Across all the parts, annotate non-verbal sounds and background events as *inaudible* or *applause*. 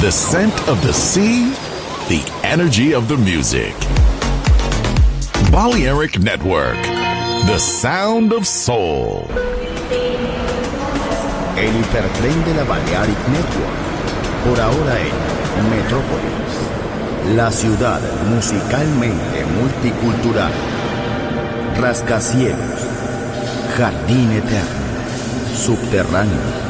The scent of the sea, the energy of the music. Balearic Network, the sound of soul. El hipertren de la Balearic Network, por ahora en Metrópolis, la ciudad musicalmente multicultural. Rascacielos, jardín eterno, subterráneo.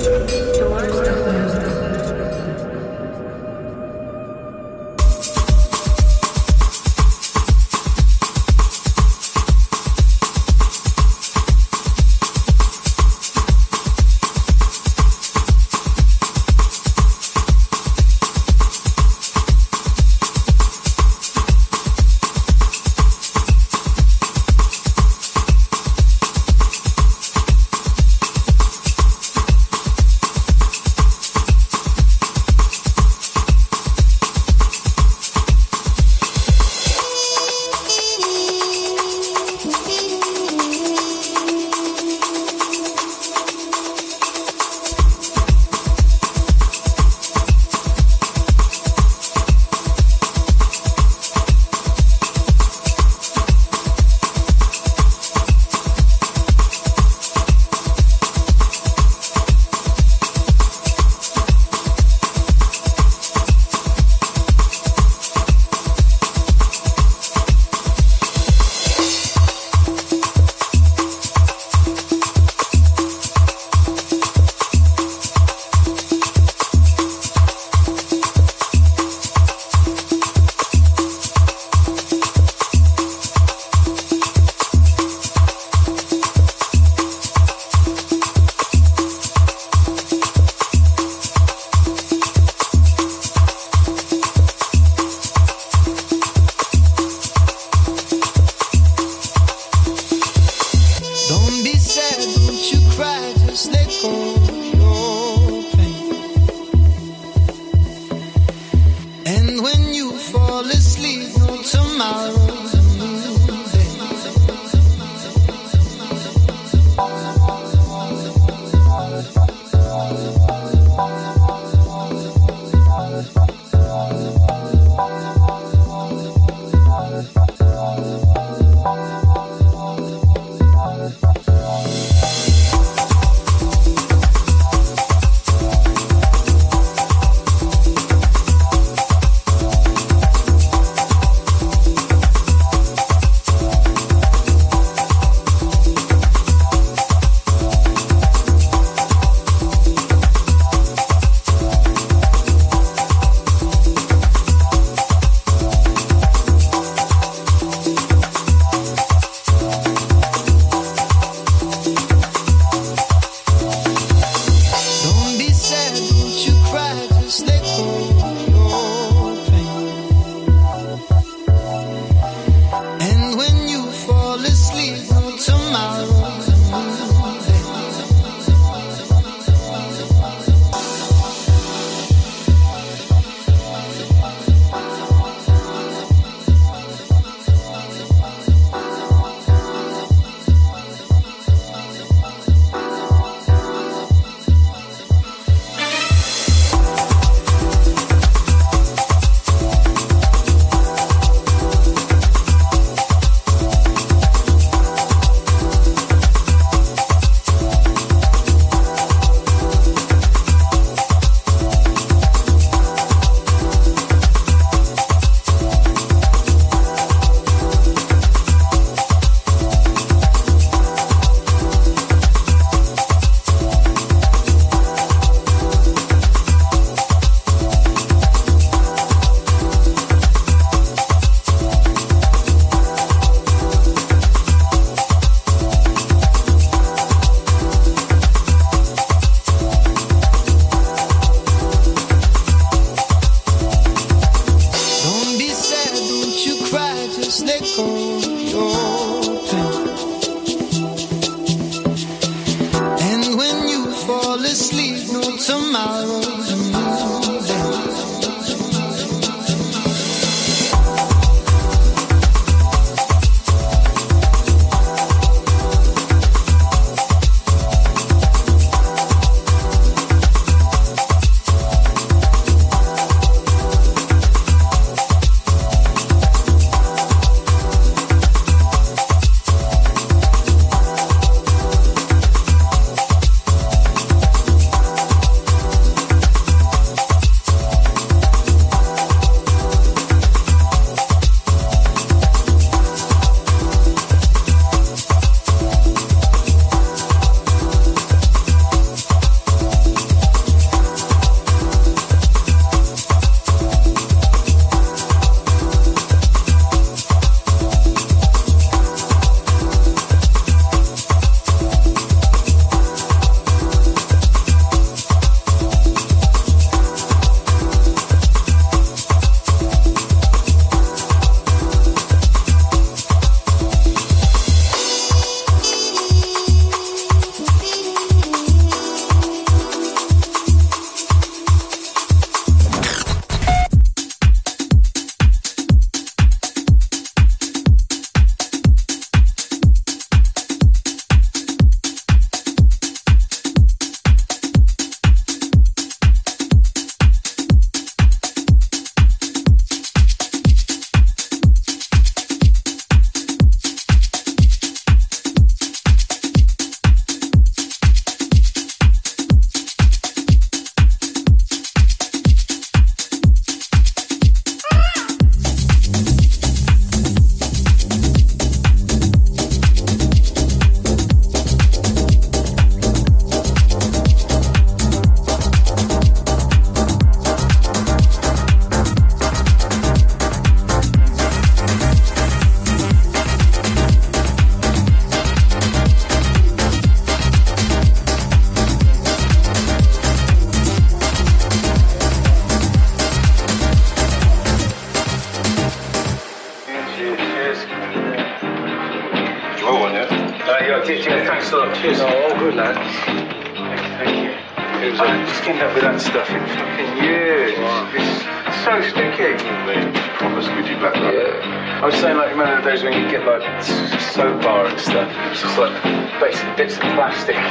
Yeah. I was saying, like, remember the days when you get, like, soap bar and stuff? It's just, like, basic bits of plastic. *laughs*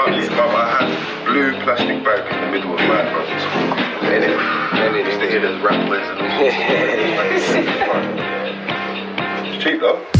Right, I had blue plastic bag in the middle of my brothers. And it, and it used to hear those rattlers and It's cheap though.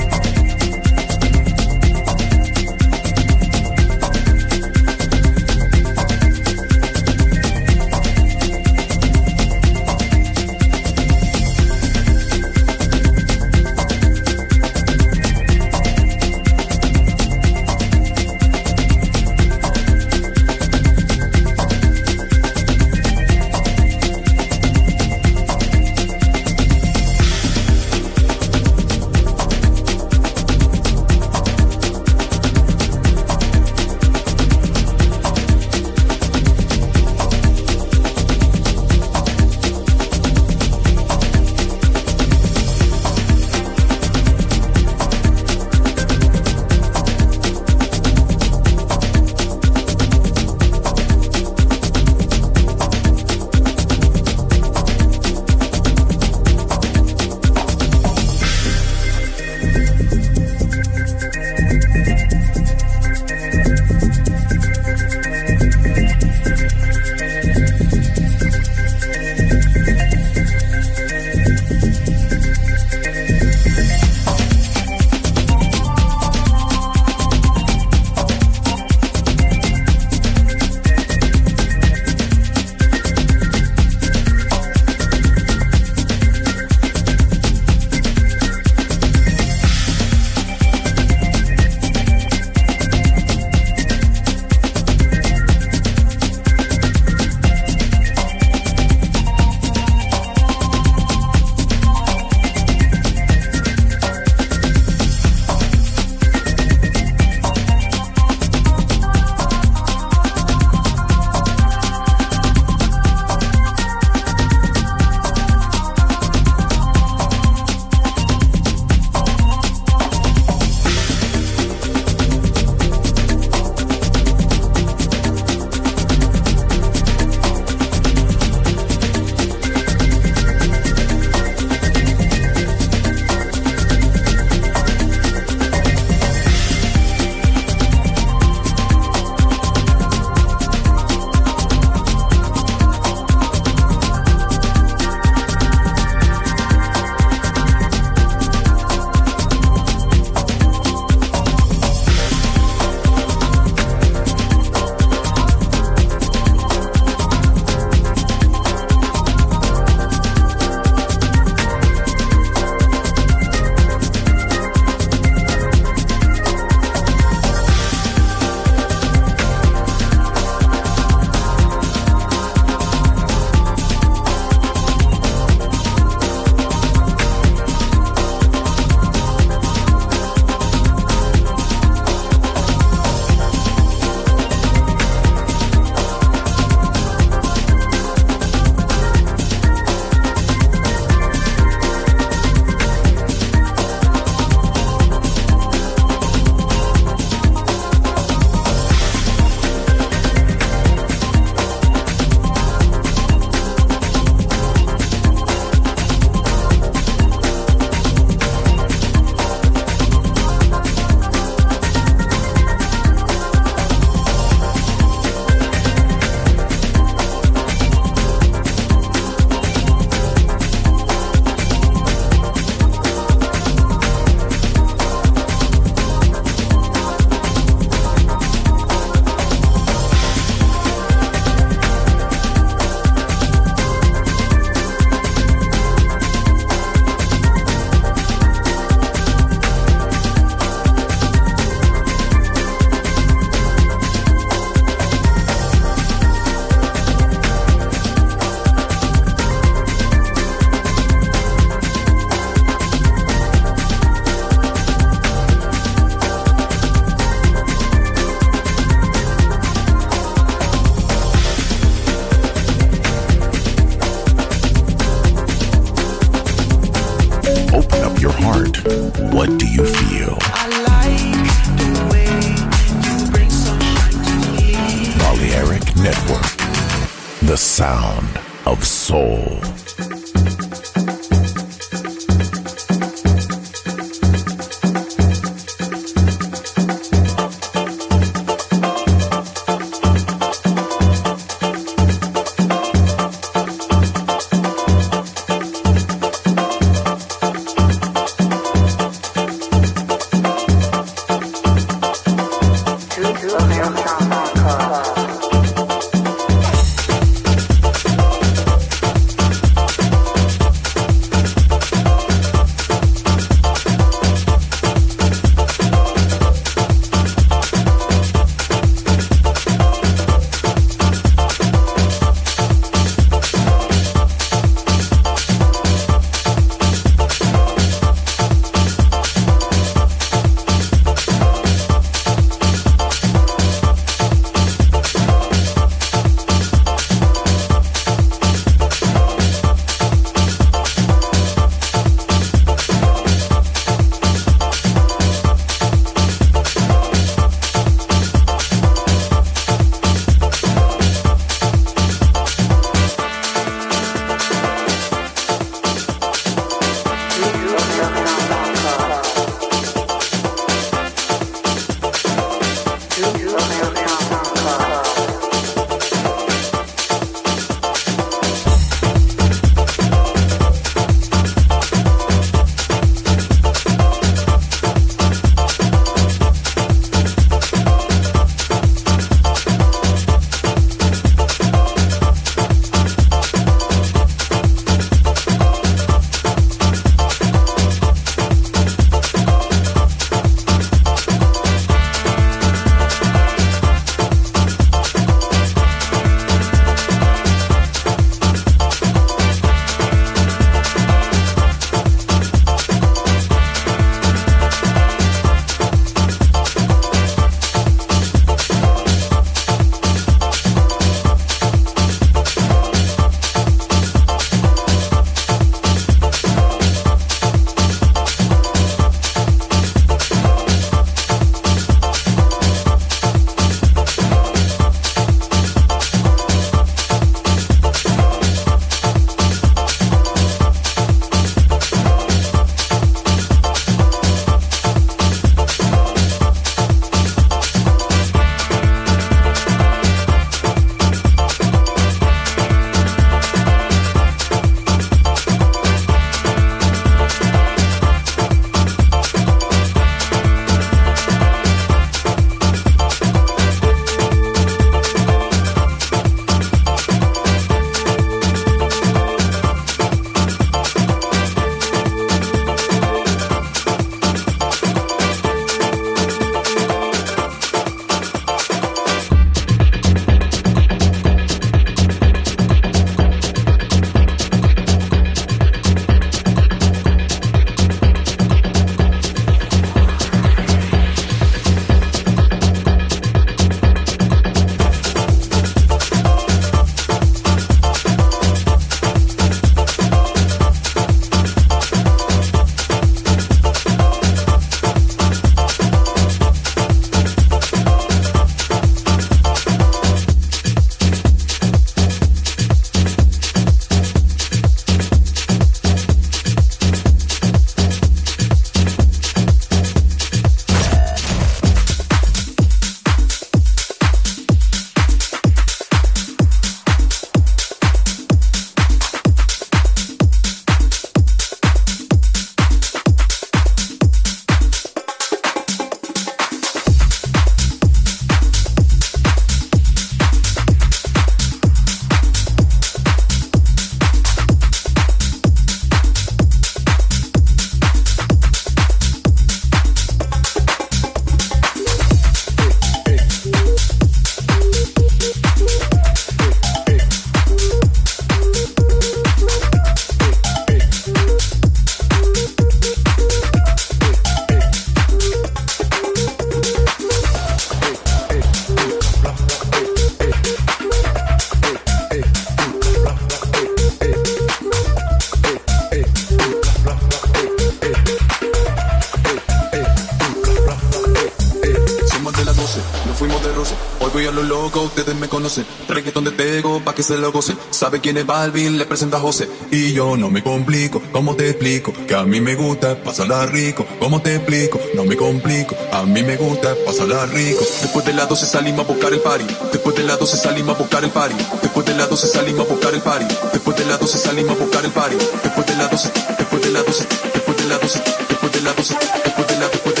Se lo gocen. Sabe quién es Balvin, le presenta a José. Y yo no me complico, ¿cómo te explico? Que a mí me gusta pasarla rico. ¿Cómo te explico? No me complico, a mí me gusta pasarla rico. Después de las 12 salimos a buscar el party. Después de las 12 salimos a buscar el party. Después de las 12 salimos a buscar el party. Después de las 12 salimos a buscar el party. Después de las 12, después de las 12, después de las 12, después de las 12, después de las 12.